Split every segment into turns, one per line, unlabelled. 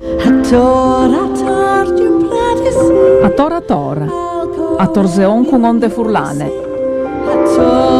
A tora tora, a torzeon con onde furlane.
Ko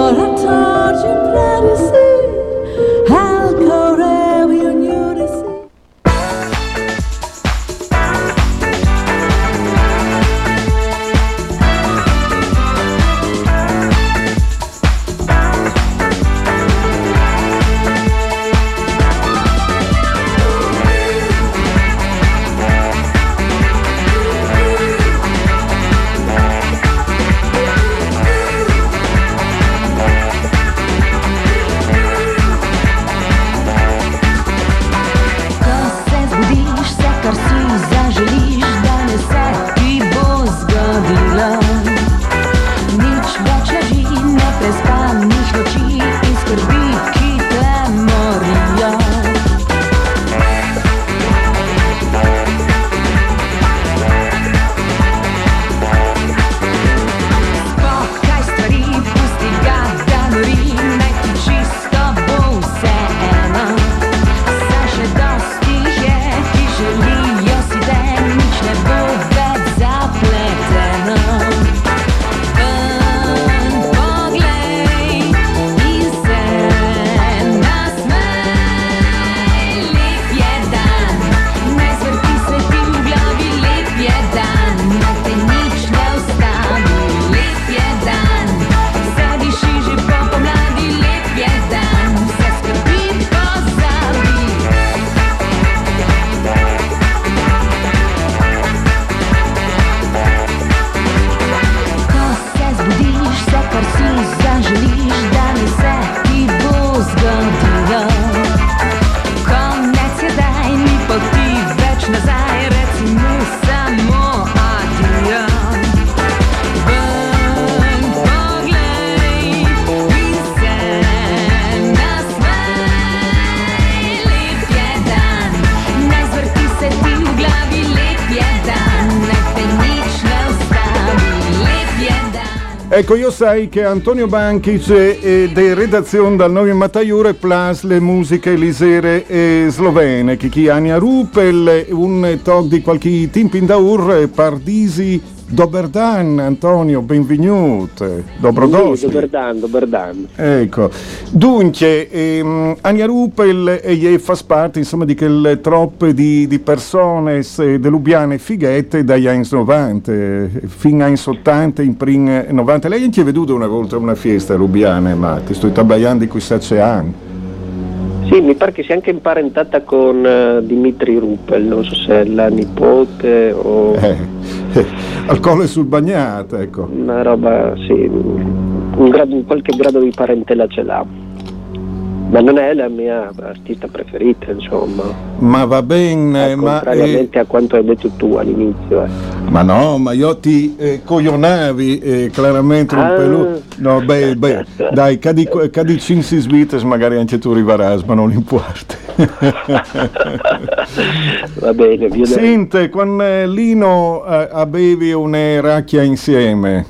Ecco, io sai che Antonio Banchic e de redazione dal Novi Mataiure plas le musiche lisere e slovene, che chi Ania Rupel, un talk di qualche tempo in daur, Pardisi Doberdan, Antonio, benvenuto, dobrodošli.
Doberdan, Doberdan.
Ecco, dunque, ehm, Ania Rupel e fa parte insomma di quelle troppe di, di persone se delubiane fighette dagli anni 90, eh, fino agli anni 80, in prim 90. Lei ci ha veduto una volta una fiesta lubiane, ma ti sto tabbaiando di qui 7 anni.
Sì, mi pare che sia anche imparentata con eh, Dimitri Ruppel, non so se è la nipote o
Eh, eh, al colle sul bagnato, ecco.
una roba, sì, un grado- un qualche grado di parentela ce l'ha. Ma non è la mia artista preferita, insomma,
Ma va bene, ma... eh,
contrariamente a quanto hai detto tu all'inizio. eh.
Ma no, ma io ti eh, coglionavi eh, chiaramente un
Ah.
pelu. No, beh, beh, dai, cadi, cadi 5 svites, magari anche tu arriverai, ma non importa.
Va bene, vi.
Sente, con eh, Lino eh, avevi una racchia insieme,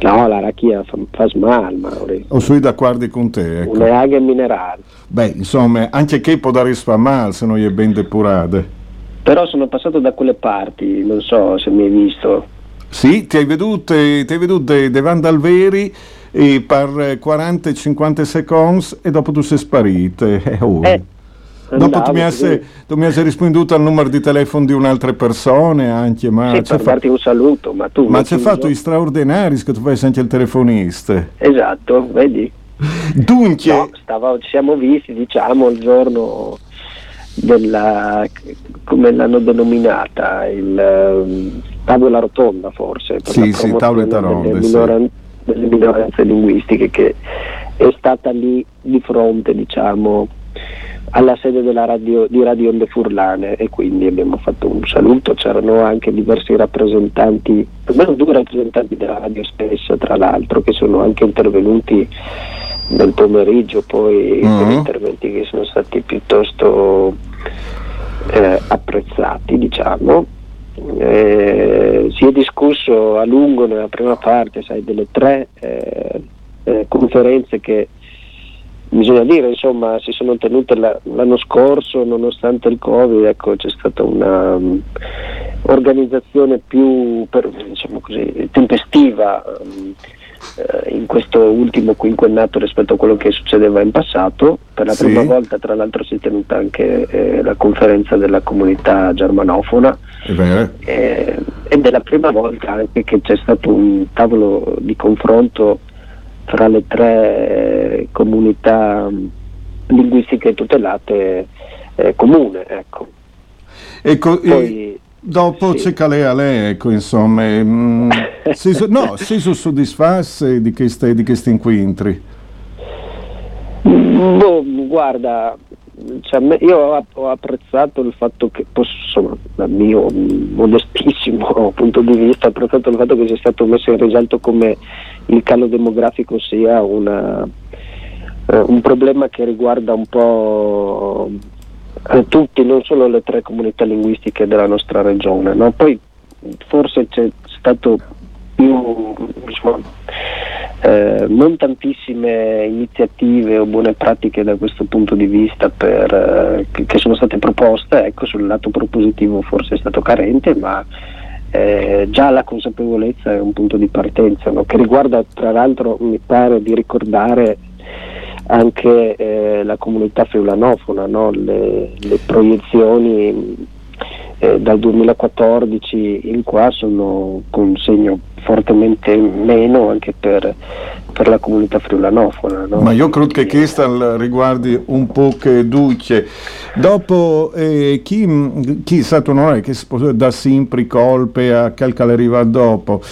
No, la racchia fa, fa mal, Mauri.
o sui d'accordo con te, ecco.
Une aghe minerali.
Beh, insomma, anche che può dare fa male se non è ben depurate.
Però sono passato da quelle parti, non so se mi hai visto.
Sì, ti hai vedute, ti hai vedute davanti al veri eh, per 40-50 secondi e dopo tu sei sparito. Eh, oh.
Eh,
Dopo tu mi, hai, tu mi hai risponduto al numero di telefono di un'altra persona anche, ma,
Sì, per
fa-
darti un saluto, ma tu...
ma c'è fatto i straordinari che tu fai anche il telefonista.
Esatto, vedi?
Dunque,
No, stavo- ci siamo visti, diciamo, il giorno della... come l'hanno denominata? Il ehm, tavola rotonda forse.
Sì, sì, tavoletta ronde,
delle,
sì.
minoran- delle minoranze linguistiche che è stata lì di fronte, diciamo, alla sede della radio, di Radio Onde Furlane e quindi abbiamo fatto un saluto, c'erano anche diversi rappresentanti, almeno due rappresentanti della radio stessa tra l'altro che sono anche intervenuti nel pomeriggio poi
Mhm.
con interventi che sono stati piuttosto eh, apprezzati diciamo. Eh, si è discusso a lungo nella prima parte sai, delle tre eh, eh, conferenze che bisogna dire insomma si sono tenute la- l'anno scorso nonostante il covid ecco c'è stata una um, organizzazione più per- diciamo così, tempestiva um, eh, in questo ultimo quinquennato rispetto a quello che succedeva in passato. Per la
Sì.
prima volta tra l'altro si è tenuta anche eh, la conferenza della comunità germanofona. Eh, ed è la prima volta anche che c'è stato un tavolo di confronto tra le tre eh, comunità mh, linguistiche tutelate eh, comune. Ecco.
Ecco, e
Poi,
dopo
sì.
c'è Calais a lei, ecco, insomma, mm, si, no, si di questi, di questi incontri.
Boh, guarda, cioè, io ho, apprezzato il fatto che, insomma, dal mio modestissimo punto di vista, ho apprezzato il fatto che sia stato messo in risalto come il calo demografico sia una, eh, un problema che riguarda un po' eh, tutti, non solo le tre comunità linguistiche della nostra regione. no? Poi forse c'è stato più, diciamo, eh, non tantissime iniziative o buone pratiche da questo punto di vista per, eh, che, che sono state proposte, ecco sul lato propositivo forse è stato carente, ma eh, già la consapevolezza è un punto di partenza, no? che riguarda tra l'altro mi pare di ricordare anche eh, la comunità friulanofona, no? le, le proiezioni eh, dal 2014 in qua sono con segno fortemente meno anche per, per la comunità friulanofona. no?
Ma io credo che questo riguardi un po' che duce. Dopo, eh, chi, chi è stato onorato che si può da sempre colpe a che arriva dopo?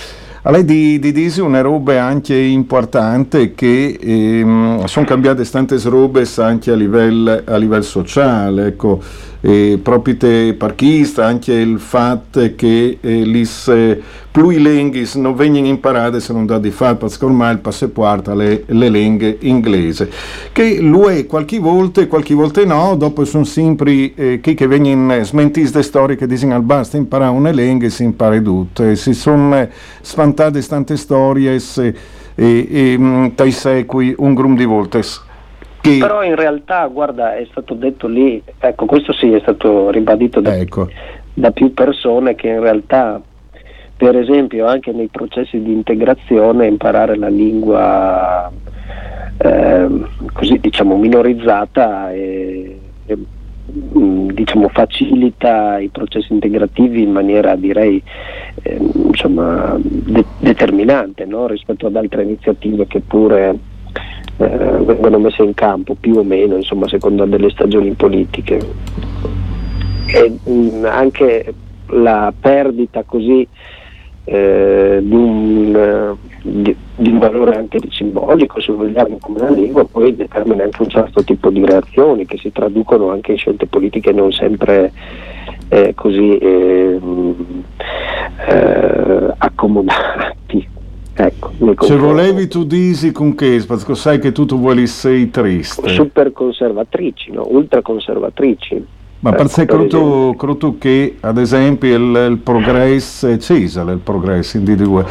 Lei di, di dire una roba anche importante che ehm, sono cambiate tante robe anche a livello, a livello sociale, ecco, eh, proprio te parchista, anche il fatto che eh, lis eh, pluilinguis non vengono imparate se non da di fatto, perché ormai il passaporto le, le lingue inglesi, che lui qualche volta e qualche volta no, dopo sono sempre eh, chi che vengono smentiti le storie che dicono basta imparare una lingua e si impara tutto, e si sono eh, sfantate tante storie e, e, e mh, tai sequi un grum di volte. Che,
Però in realtà, guarda, è stato detto lì, ecco, questo sì è stato ribadito da,
ecco,
da più persone che in realtà, per esempio, anche nei processi di integrazione imparare la lingua ehm, così diciamo minorizzata e, e, mh, diciamo facilita i processi integrativi in maniera direi ehm, insomma de- determinante no? rispetto ad altre iniziative che pure eh, vengono messe in campo più o meno insomma secondo delle stagioni politiche. E mh, anche la perdita così eh, di, un, eh, di- di un valore anche simbolico se vogliamo come una lingua poi determina anche un certo tipo di reazioni che si traducono anche in scelte politiche non sempre eh, così eh, mh, eh, accomodati ecco,
se
confronti.
volevi tu disi con che, perché sai che tu, tu vuoi sei triste.
super conservatrici, no? ultra conservatrici.
Ma
Ecco,
per sé credo, credo che ad esempio il, il progresso è Cesare, il progresso in D2.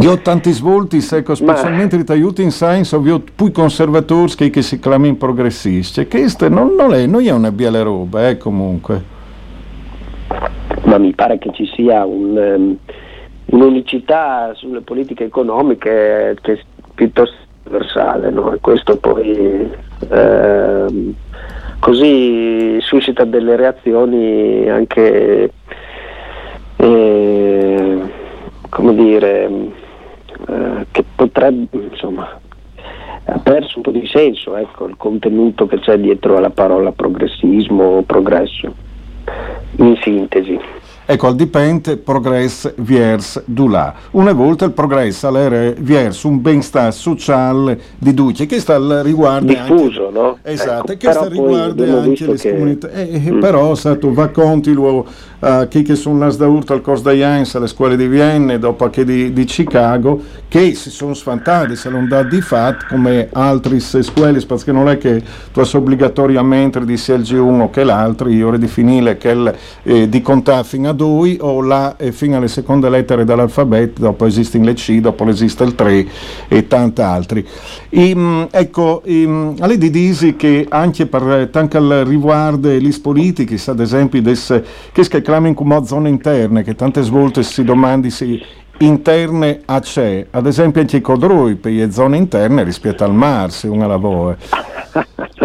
Io ho tanti svolti, ecco, specialmente in aiuti in science, ho visto più conservatori che, che si chiamano progressisti. Questo non, non è, non è una bella roba, eh, comunque.
ma mi pare che ci sia un, ehm, un'unicità sulle politiche economiche che è piuttosto universale, no? e questo poi ehm, così suscita delle reazioni anche, eh, come dire, eh, che potrebbe, insomma, ha perso un po' di senso ecco, il contenuto che c'è dietro alla parola progressismo o progresso in sintesi.
Ecco, al dipende progress viers du là. Una volta il progress all'era eh, viers un benestà sociale di Duce, che sta al riguardo
Diffuso,
anche...
no?
Esatto,
ecco,
che sta al
riguardo
anche le
che...
comunità. Eh, eh,
mm.
Però, stato, va continuo uh, eh, chi che sono nas da urto al corso da Jans, alle scuole di Vienne, dopo anche di, di Chicago, che si sono sfantati, se non dà di fatto, come altri scuole, perché non è che tu sei obbligatoriamente di sia il G1 che l'altro, io ridefinire che il, eh, di contare fino ad 2 o la e fino alle seconde lettere dell'alfabeto, dopo esiste il C, dopo esiste il 3 e tanti altri. E, mm, ecco, mm, e, lei di disi che anche per eh, tanto al riguardo gli politici, ad esempio, des, che si chiamano come zone interne, che tante volte si domandi se interne a c'è, ad esempio anche i codrui per le zone interne rispetto al mare, se una lavora.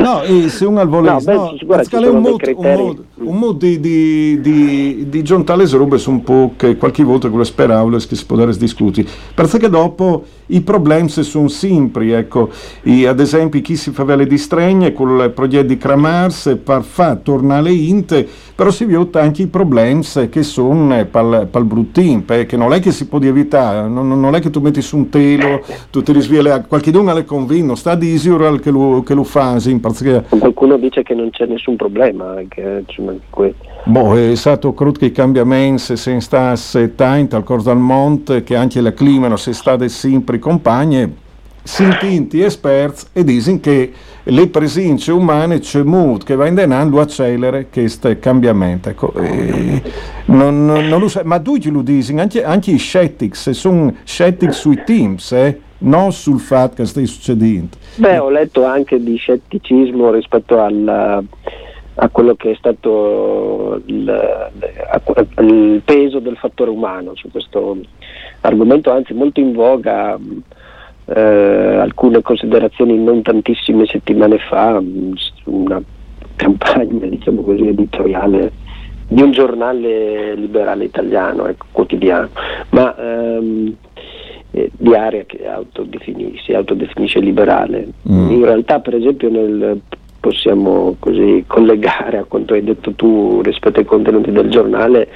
No, e se uno al volesse,
No,
no,
guarda,
perché è un modo, un modo, un modo di, di, di, di robe su un po' che qualche volta con le speravo che si può discutere. Perché dopo i problemi sono sempre, ecco, I- ad esempio chi si fa le distregne con il progetto di Kramars per far tornare inte, però si vede anche i problemi che sono per bruttin, perché non è che si può evitare, non, non è che tu metti su un telo, tu ti risvegli, a qualche dunga le convinto, sta di Israel che lo, che lo fa, sì, perché
Qualcuno dice che non c'è nessun problema, anche, insomma, anche questo.
Boh, è stato credo che i cambiamenti se stasse tanto al corso del monte, che anche il clima non si sta sempre compagne, sentinti esperti e dicono che le presenze umane c'è molto che va indennando accelera questo cambiamento. Ecco, eh, non, non- non so, ma tutti lo dicono, anche, anche i scettici, sono scettici sui teams, eh, non sul fatto che stai succedendo.
Beh, ho letto anche di scetticismo rispetto al, a quello che è stato il, il peso del fattore umano su questo argomento, anzi molto in voga. eh, alcune considerazioni non tantissime settimane fa, mh, su una campagna diciamo così editoriale di un giornale liberale italiano, ecco, quotidiano, ma ehm, eh, di area che autodefini- si autodefinisce liberale.
Mm.
In realtà, per esempio, nel- possiamo così collegare a quanto hai detto tu rispetto ai contenuti del giornale.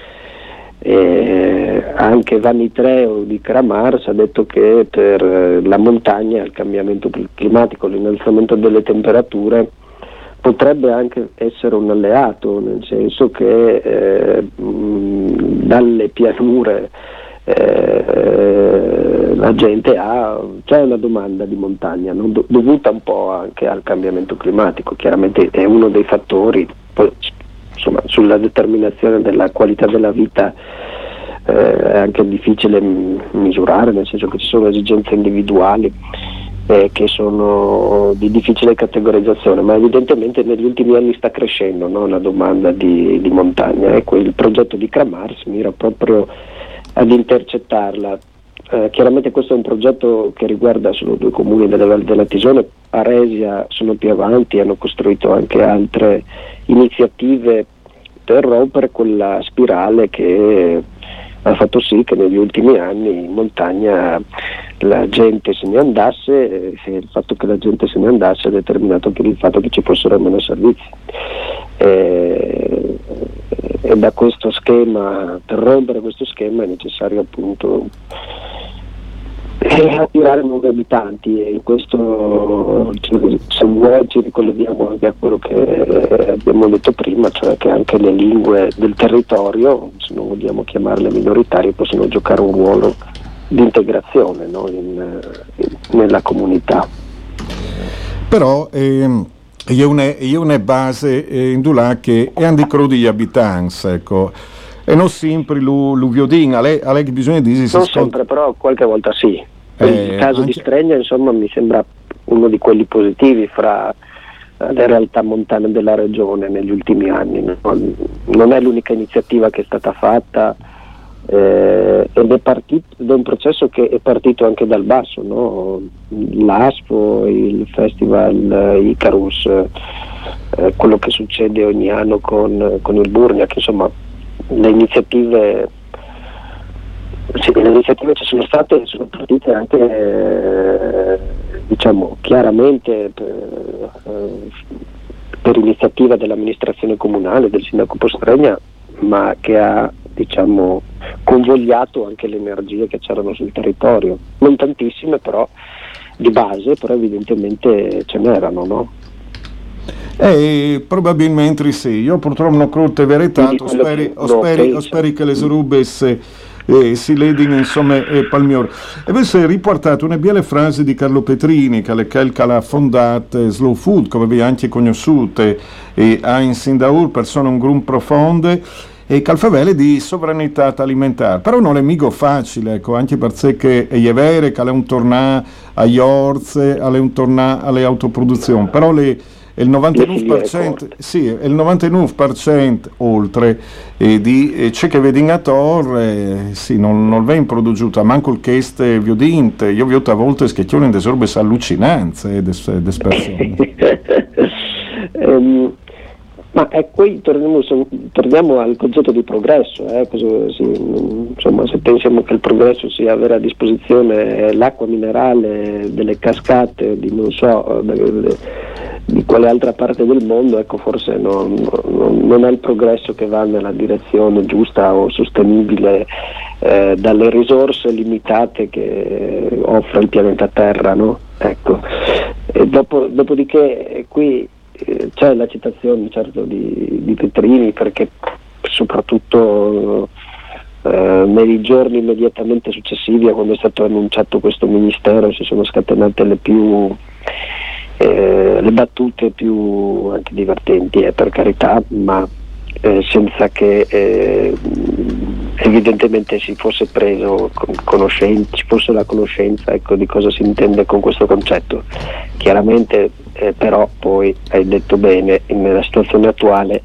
eh, anche Vanni Treo di Kramars ha detto che per la montagna il cambiamento climatico, l'innalzamento delle temperature potrebbe anche essere un alleato, nel senso che eh, dalle pianure eh, la gente ha, c'è una domanda di montagna no? Do- dovuta un po' anche al cambiamento climatico, chiaramente è uno dei fattori, poi, insomma, sulla determinazione della qualità della vita eh, è anche difficile misurare, nel senso che ci sono esigenze individuali eh, che sono di difficile categorizzazione, ma evidentemente negli ultimi anni sta crescendo no, la domanda di, di montagna. Ecco, il progetto di Kramars mira proprio ad intercettarla. Eh, chiaramente questo è un progetto che riguarda solo due comuni della Val della Tisone, Aresia sono più avanti, hanno costruito anche altre iniziative per rompere quella spirale che ha fatto sì che negli ultimi anni in montagna la gente se ne andasse e il fatto che la gente se ne andasse ha determinato per il fatto che ci fossero meno servizi. E, e da questo schema, per rompere questo schema è necessario appunto eh, attirare nuovi abitanti e in questo ci- se vuoi ci ricolleghiamo anche a quello che abbiamo detto prima, cioè che anche le lingue del territorio, se non vogliamo chiamarle minoritarie, possono giocare un ruolo di integrazione no, in- in- nella comunità.
Però ehm, è una, è una base eh, in là che è di crudi gli abitanti, ecco. E non sempre lo, lo viodin, a lei, a lei che bisogna dire se
Non
ascolta-
sempre, però qualche volta sì.
Eh,
il caso di
anche-
Stregna insomma mi sembra uno di quelli positivi fra le realtà montane della regione negli ultimi anni. no? Non è l'unica iniziativa che è stata fatta eh, ed è partito da un processo che è partito anche dal basso, no? l'ASPO, il festival Icarus, eh, quello che succede ogni anno con, con il Burnia, che insomma le iniziative sì, le iniziative ci sono state e sono partite anche eh, diciamo chiaramente per, eh, per iniziativa dell'amministrazione comunale, del sindaco Postregna, ma che ha diciamo, convogliato anche le energie che c'erano sul territorio. Non tantissime però di base, però evidentemente ce n'erano, no?
Eh, probabilmente sì, io purtroppo non credo verità, speri,
che
speri, o
pensa.
speri che le rubes eh, si ledino insomma eh, palmior. E avesse riportato una bella frase di Carlo Petrini, che, che ha fondato Slow Food, come vi anche conosciute, e ha in Sindaur persone un gruppo profonde e calfavele di sovranità alimentare. Però non è mica facile, ecco, anche perché è vero che è un tornà agli orze, è un tornà alle autoproduzioni, però le, il 99%, sì, il 99% oltre. Eh, di eh, c'è che vedi in attor, sì, non, non viene prodotto, manco il cheste viodinte, io vi ho a volte schiacchione di sorbe allucinanze des, des persone.
Ehm, ma eh, poi torniamo, torniamo al concetto di progresso, eh, cosa- sì, mm, insomma, se pensiamo che il progresso sia avere a disposizione eh, l'acqua minerale delle cascate di non so eh, de- di quale altra parte del mondo, ecco forse non, non- non è il progresso che va nella direzione giusta o sostenibile eh, dalle risorse limitate che offre il pianeta Terra. No? Ecco. Dopo- dopodiché eh, qui eh, c'è la citazione certo di, di Petrini perché soprattutto eh, nei giorni immediatamente successivi a quando è stato annunciato questo ministero si sono scatenate le più eh, le battute più anche divertenti eh, per carità ma eh, senza che eh, evidentemente si fosse preso con- conoscenza, ci fosse la conoscenza ecco, di cosa si intende con questo concetto. Chiaramente eh, però poi hai detto bene, nella situazione attuale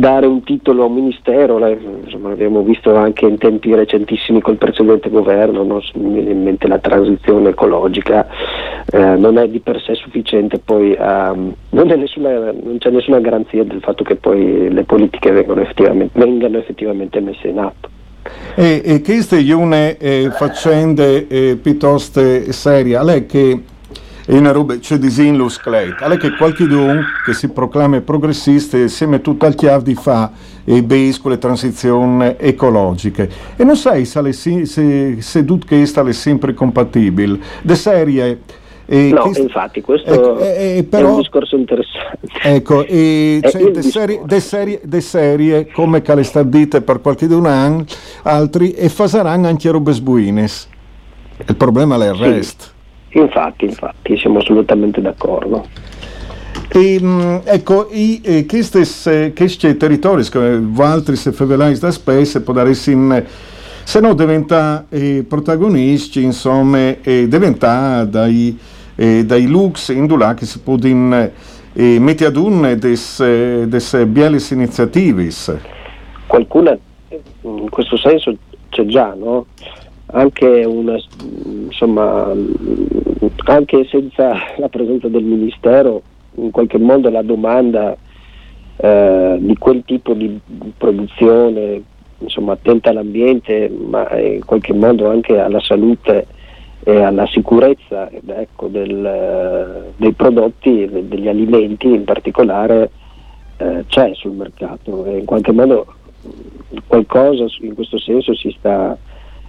dare un titolo a un ministero, l'abbiamo visto anche in tempi recentissimi col precedente governo, no? in mente la transizione ecologica, eh, non è di per sé sufficiente, poi a- non, nessuna- non c'è nessuna garanzia del fatto che poi le politiche vengano effettivamente, vengano effettivamente messe in atto.
E, e queste sono eh, faccende eh, piuttosto serie. Lei che è una roba, c'è disin lo sclet. Lei che qualcuno che si proclama progressista insieme tutto al chiave di fa e beis con le transizioni ecologiche. E non sai se, se, se tutto questo è sempre compatibile. De serie... eh,
no,
queste-
infatti questo
ecco, eh, eh,
è
però-
un discorso interessante.
Ecco, e
È
c'è
il
de serie, de serie, de serie come che le sta dite per qualche d'un anno, altri, e fasaranno anche robe sbuines. Il problema è il
Sì.
resto.
Infatti, infatti, siamo assolutamente d'accordo.
E, mh, ecco, i, eh, questi, se- questi territori, come altri se fevelais da spese, può dare sin, se no diventa eh, protagonisti, insomma, e diventa dai, eh, dai lux indulà che si può in, eh, mettere ad un des, des bieles iniziativis.
Qualcuna eh, in questo senso c'è già, no? Anche una, insomma, anche senza la presenza del Ministero, in qualche modo la domanda eh, di quel tipo di produzione, insomma, attenta all'ambiente, ma in qualche modo anche alla salute e alla sicurezza ecco, del, dei prodotti, de- degli alimenti in particolare, eh, c'è sul mercato e in qualche modo qualcosa in questo senso si sta,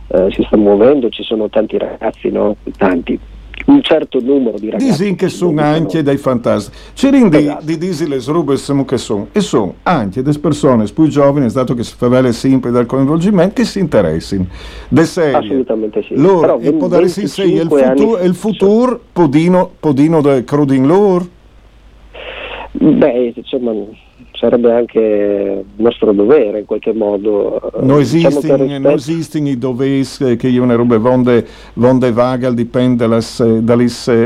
eh, si sta muovendo, ci sono tanti ragazzi, no? tanti, un certo numero di ragazzi.
Disin che sono anche dei fantasmi. Ci rindi
Esatto.
di disi le robe che sono. E sono anche delle persone più giovani, dato che si fa vele sempre dal coinvolgimento, che si interessino. De serie.
Assolutamente sì.
Loro,
Però
e può dare sì, sì, il
25 anni
futuro, il futuro podino, podino de crudin loro.
Beh, insomma, sarebbe anche nostro dovere in qualche modo. eh,
Non
diciamo
esistono
rispetto-
non esistono i dovessi eh, che io ne robe vonde, vonde vagal, dipende dalle,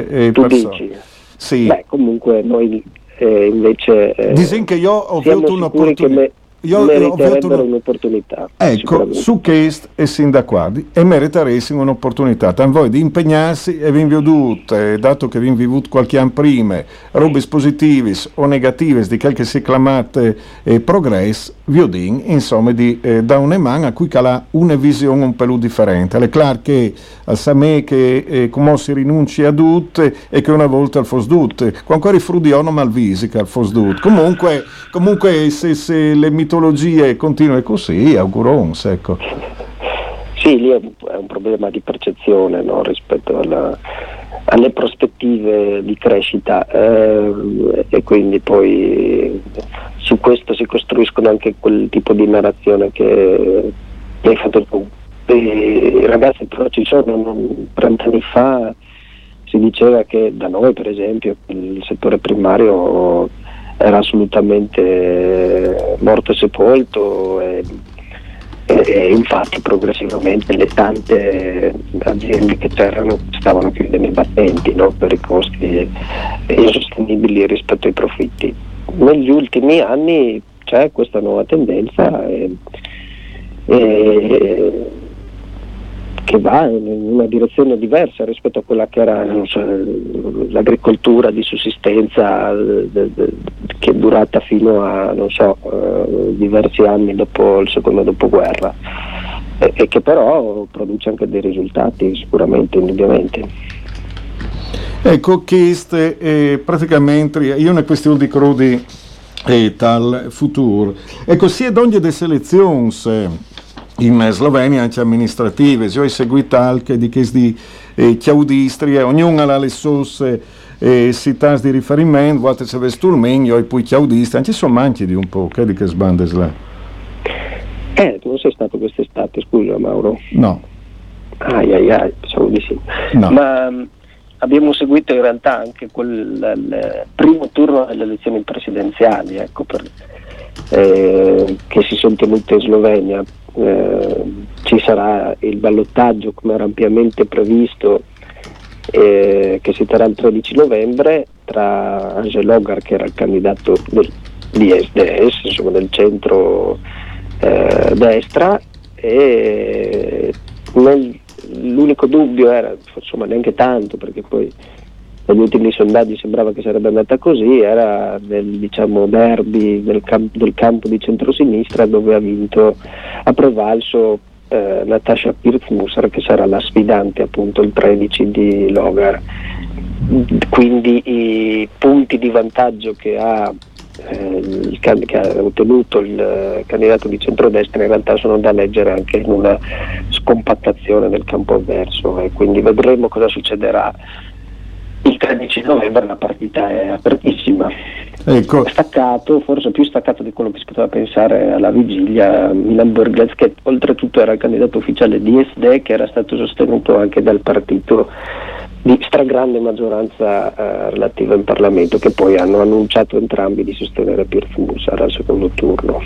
eh,
tu
persone.
dici.
Sì.
Beh, comunque noi eh, invece eh,
Disin che io ho avuto un'opportunità. Io
meriterebbero un'opportunità.
Ecco, su questo e sin da qua e meriteresti un'opportunità. Tan voi di impegnarsi e vi vedute, dato che vi vivuto qualche anno prima, robe positive o negative di quel che si chiamate eh, progress, vi odin, insomma, di, eh, da una mano a cui cala una visione un po' differente. È chiaro che al Samè che eh, come si rinunci a tutte e che una volta al fosdut, con ancora i frudiono malvisi che al fosdut. Comunque, comunque se, se le mito mitologie continue così, augurons, ecco.
Sì, lì è un, è un problema di percezione no, rispetto alla, alle prospettive di crescita eh, e quindi poi su questo si costruiscono anche quel tipo di narrazione che, che hai fatto tu. E ragazzi però ci sono, non- 30 anni fa si diceva che da noi per esempio il settore primario era assolutamente morto e sepolto e, e- e infatti progressivamente le tante aziende che c'erano stavano chiudendo i battenti no? per i costi insostenibili rispetto ai profitti. Negli ultimi anni c'è questa nuova tendenza e- e- che va in una direzione diversa rispetto a quella che era so, l'agricoltura di sussistenza eh, de- de- che è durata fino a so, eh, diversi anni dopo il secondo dopoguerra e, che però produce anche dei risultati sicuramente, indubbiamente.
Ecco, queste eh, praticamente, io una questione di crudi e tal futuro. Ecco, sia d'ogni delle selezioni eh, in Slovenia, anche amministrative, io ho seguito anche di questi eh, chiaudistri, ognuno ha le sue eh, città di riferimento, volte se meglio, e poi chiaudistri, anche sono manchi di un po', che di che sbande là?
Eh, tu non sei stato quest'estate, scusa Mauro?
No,
Ai ai ai, pensavo di sì.
No.
Ma mh, abbiamo seguito in realtà anche quel il primo turno delle elezioni presidenziali, ecco, per- eh, che si sono tenute in Slovenia. Eh, ci sarà il ballottaggio come era ampiamente previsto eh, che si terrà il 13 novembre tra Angel Logar che era il candidato del, di SDS, insomma del centro eh, destra e nel- l'unico dubbio era, insomma neanche tanto perché poi negli ultimi sondaggi sembrava che sarebbe andata così, era nel diciamo, derby del, cam- del campo di centrosinistra dove ha vinto, ha prevalso eh, Natasha Pirz-Musser che sarà la sfidante appunto il 13 di Logar. Quindi i punti di vantaggio che ha, eh, can- che ha ottenuto il eh, candidato di centrodestra in realtà sono da leggere anche in una scompattazione del campo avverso e quindi vedremo cosa succederà. Il 13 novembre la partita è apertissima.
ecco,
Staccato, forse più staccato di quello che si poteva pensare alla vigilia, Milan Borghese che oltretutto era il candidato ufficiale di SD che era stato sostenuto anche dal partito di stragrande maggioranza eh, relativa in Parlamento che poi hanno annunciato entrambi di sostenere Pirz Musar al secondo turno.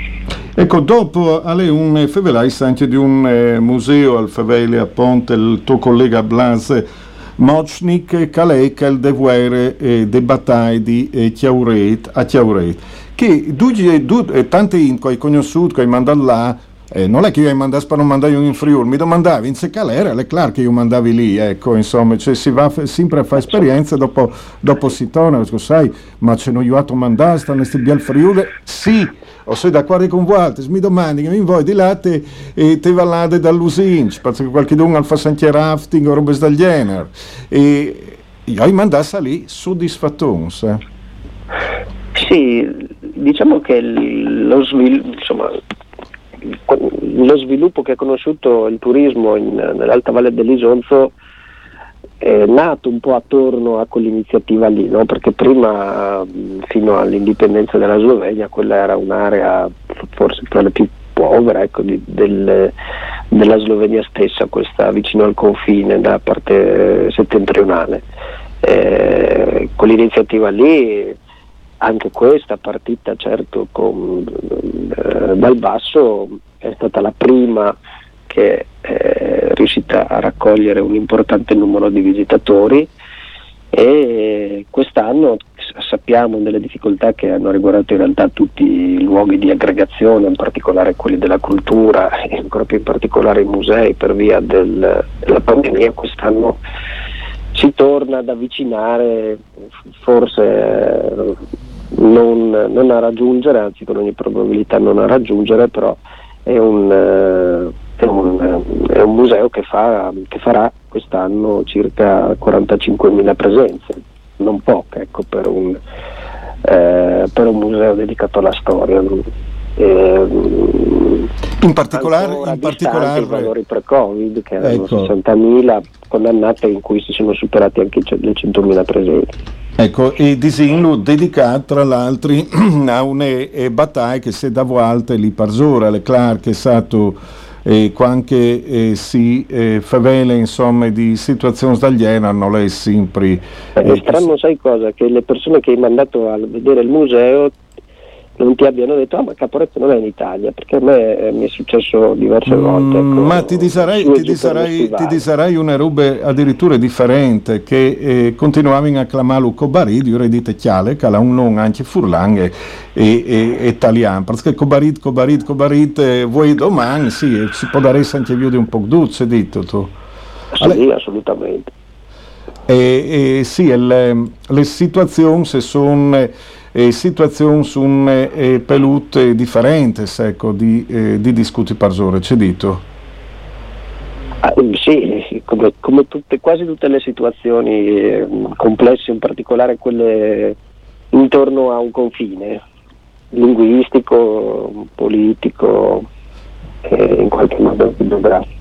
Ecco, dopo alle un favelai anche di un eh, museo al favele a Ponte, il tuo collega Blas Mochnik, Calec, il devuere eh, de battaglie di eh, Chiauret, a Chiauret, che due, due, tanti in che hai mandato là, eh, non è che io mandato per non mandare in Friuli, mi domandavi in se calera, è chiaro che io mandavi lì, ecco, insomma, cioè si va sempre a fare esperienza, dopo, dopo si torna, dico, sai, ma ce n'ho io a mandare, stanno sti al Friuli? Sì, o sei d'accordo con voi, mi domandi che mi vuoi di là te, e te vallate dall'usinci, perché qualche dunque al fa sentier rafting o robe del genere, e io hai mandato lì soddisfattonza. Eh.
Sì, diciamo che lo, svil- insomma, lo sviluppo che ha conosciuto il turismo in- nell'Alta Valle dell'Isonzo è nato un po' attorno a quell'iniziativa lì, no? perché prima, fino all'indipendenza della Slovenia, quella era un'area forse tra le più povere ecco, di- del- della Slovenia stessa, questa vicino al confine da parte settentrionale. Eh, quell'iniziativa lì anche questa partita certo con, eh, dal basso è stata la prima che è riuscita a raccogliere un importante numero di visitatori e quest'anno sappiamo delle difficoltà che hanno riguardato in realtà tutti i luoghi di aggregazione, in particolare quelli della cultura e ancora più in particolare i musei per via del- della pandemia, quest'anno si torna ad avvicinare forse eh, non, non a raggiungere, anzi con ogni probabilità non a raggiungere, però è un, eh, è un, eh, è un museo che, fa, che farà quest'anno circa 45.000 presenze, non poche ecco, per, un, eh, per un museo dedicato alla storia. ehm,
In particolare, in particolare
i valori pre-Covid, che erano
Ecco.
60.000 condannate in cui si sono superati anche le 100.000 presenti.
Ecco, e disinlo dedicato tra l'altro a una eh, battaglia che si è da volte lì per ora, le clar che è stato eh, quando eh, si eh, favela insomma di situazioni sbagliate non è sempre
È
eh,
strano, sai cosa? Che le persone che hai mandato a vedere il museo non ti abbiano detto ah ma Caporetto non è in Italia, perché a me eh, mi è successo diverse volte. ecco,
Mm, ma ti
e
ti
lo
ti disarai una roba addirittura differente che eh, continuavano a chiamarlo Cobarid, io dite chiale, che ha un nome anche furlang e, e, e italiano, perché Cobarid, Cobarid, Cobarid, eh, vuoi domani, sì, e si può dare anche più di un po' duzze, dito tu.
Sì, assolutamente.
E, e sì, le, le situazioni se sono eh, situazioni sono eh, pelute differenti, ecco, di, eh, di discuti per ore, c'è dito.
Ah, eh, sì, come, come tutte, quasi tutte le situazioni eh, complesse, in particolare quelle intorno a un confine linguistico, politico, eh, in qualche modo geografico.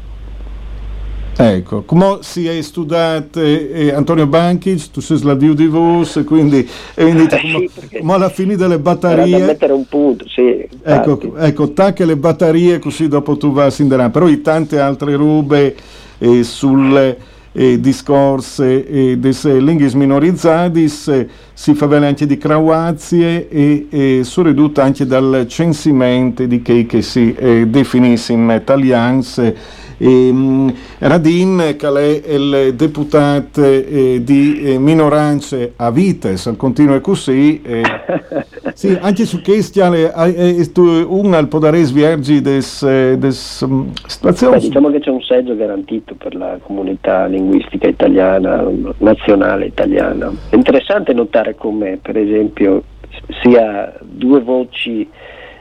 Ecco, come si è studiato eh, Antonio Banchic, tu sei sladio di vos, quindi, quindi
Eh,
come, come alla fine delle
Era da
batterie,
mettere un punto, sì.
ecco, ecco tacche le batterie così dopo tu vai a sinderare, però i tante altre robe eh, sulle eh, discorse eh, delle lingue minorizzate eh, si fa bene anche di Croazie e, e ridotte anche dal censimento di che, che si eh, definisce in italiano Radin, che è il deputato eh, di eh, minoranze a Vites, al continuo così. eh, sì, anche su questo un al podare sviergi des, des situazioni.
diciamo che c'è un seggio garantito per la comunità linguistica italiana, nazionale italiana. È interessante notare come, per esempio, sia due voci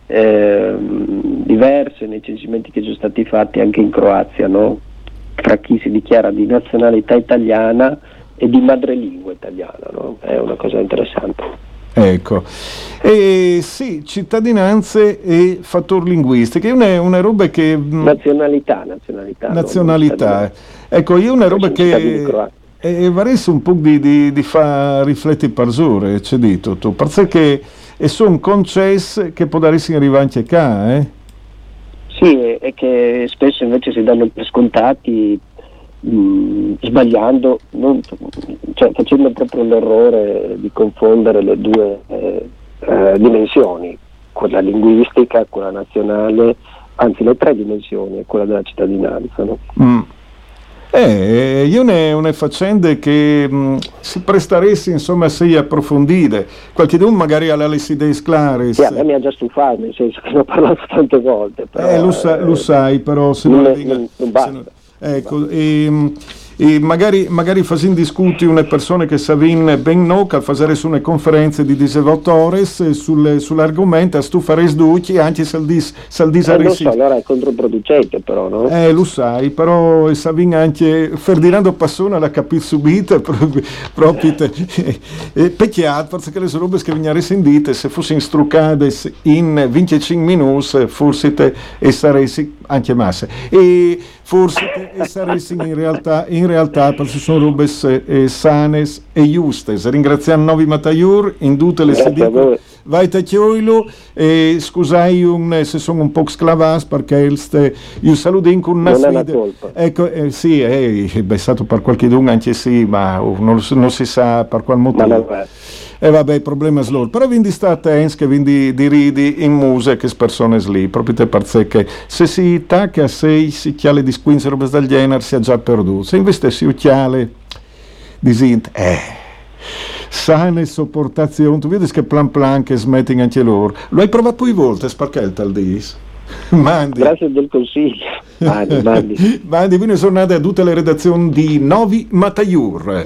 ehm, diverse nei censimenti che sono stati fatti anche in Croazia, no? tra chi si dichiara di nazionalità italiana e di madrelingua italiana. No? È una cosa interessante.
Ecco, e sì, cittadinanze e fattori linguistici, è una, una roba che... mh,
Nazionalità, nazionalità. no?
nazionalità. Ecco, io una roba che eh, varesse un po' di, di, di fa riflettere per ore, c'è dito tu, perché e sono concesse che può darsi arrivare anche qua, eh?
Sì, e, e che spesso invece si danno per scontati mh, sbagliando, non- cioè facendo proprio l'errore di confondere le due eh, eh, dimensioni, quella linguistica, quella nazionale, anzi le tre dimensioni, e quella della cittadinanza. no?
Mm. Eh, io ne ho faccende che mh, si prestaresti insomma a sei approfondite, qualche d'un magari alla le idee clare.
Sì, a me mi ha già stufato, nel senso che ne ho parlato tante volte. Però,
Eh, lo, sa- lo
eh,
sai, però se
non
non, dica-
non- non
se
basta.
non- ecco, e, e magari, magari facendo discuti una persona che savin ben no, che fare su una conferenza di disevottores eh, sul- sull'argomento, a stu fares duci, anche se dis, se il dis
eh, so, allora è controproducente però, no?
eh, lo sai, però savin anche Ferdinando Passone l'ha capito subito, proprio, proprio te- eh, peccato, perché le robe che venivano sentite, se fossero struccate in 25 minuti, forse te e saresti anche masse. E forse saresti in realtà, in realtà perché sono robe eh, sanes e giuste. Ringraziamo Novi Mataiur in tutte le
a
sedicole. Vai te chioilo e scusai un, se sono un po' sclavas perché il io saludin con una sfida. Ecco, eh, sì, eh, è stato per qualche dunque anche sì, ma oh, non, non si sa per qual motivo. E vabbè, il problema è loro. Però quindi sta attenti, che quindi di ridi in musica che persone lì, proprio te perché se si tacca a sei, si chiale di squinze robe del genere, si è già perduto. Se invece si chiale di sint, eh, sana sopportazione, tu vedi che plan plan che smetting anche loro. Lo hai provato poi volte, sparché tal dis? Mandi.
Grazie del consiglio. Mandi, mandi.
Mandi, quindi sono nate a tutte le redazioni di Novi Mataiur.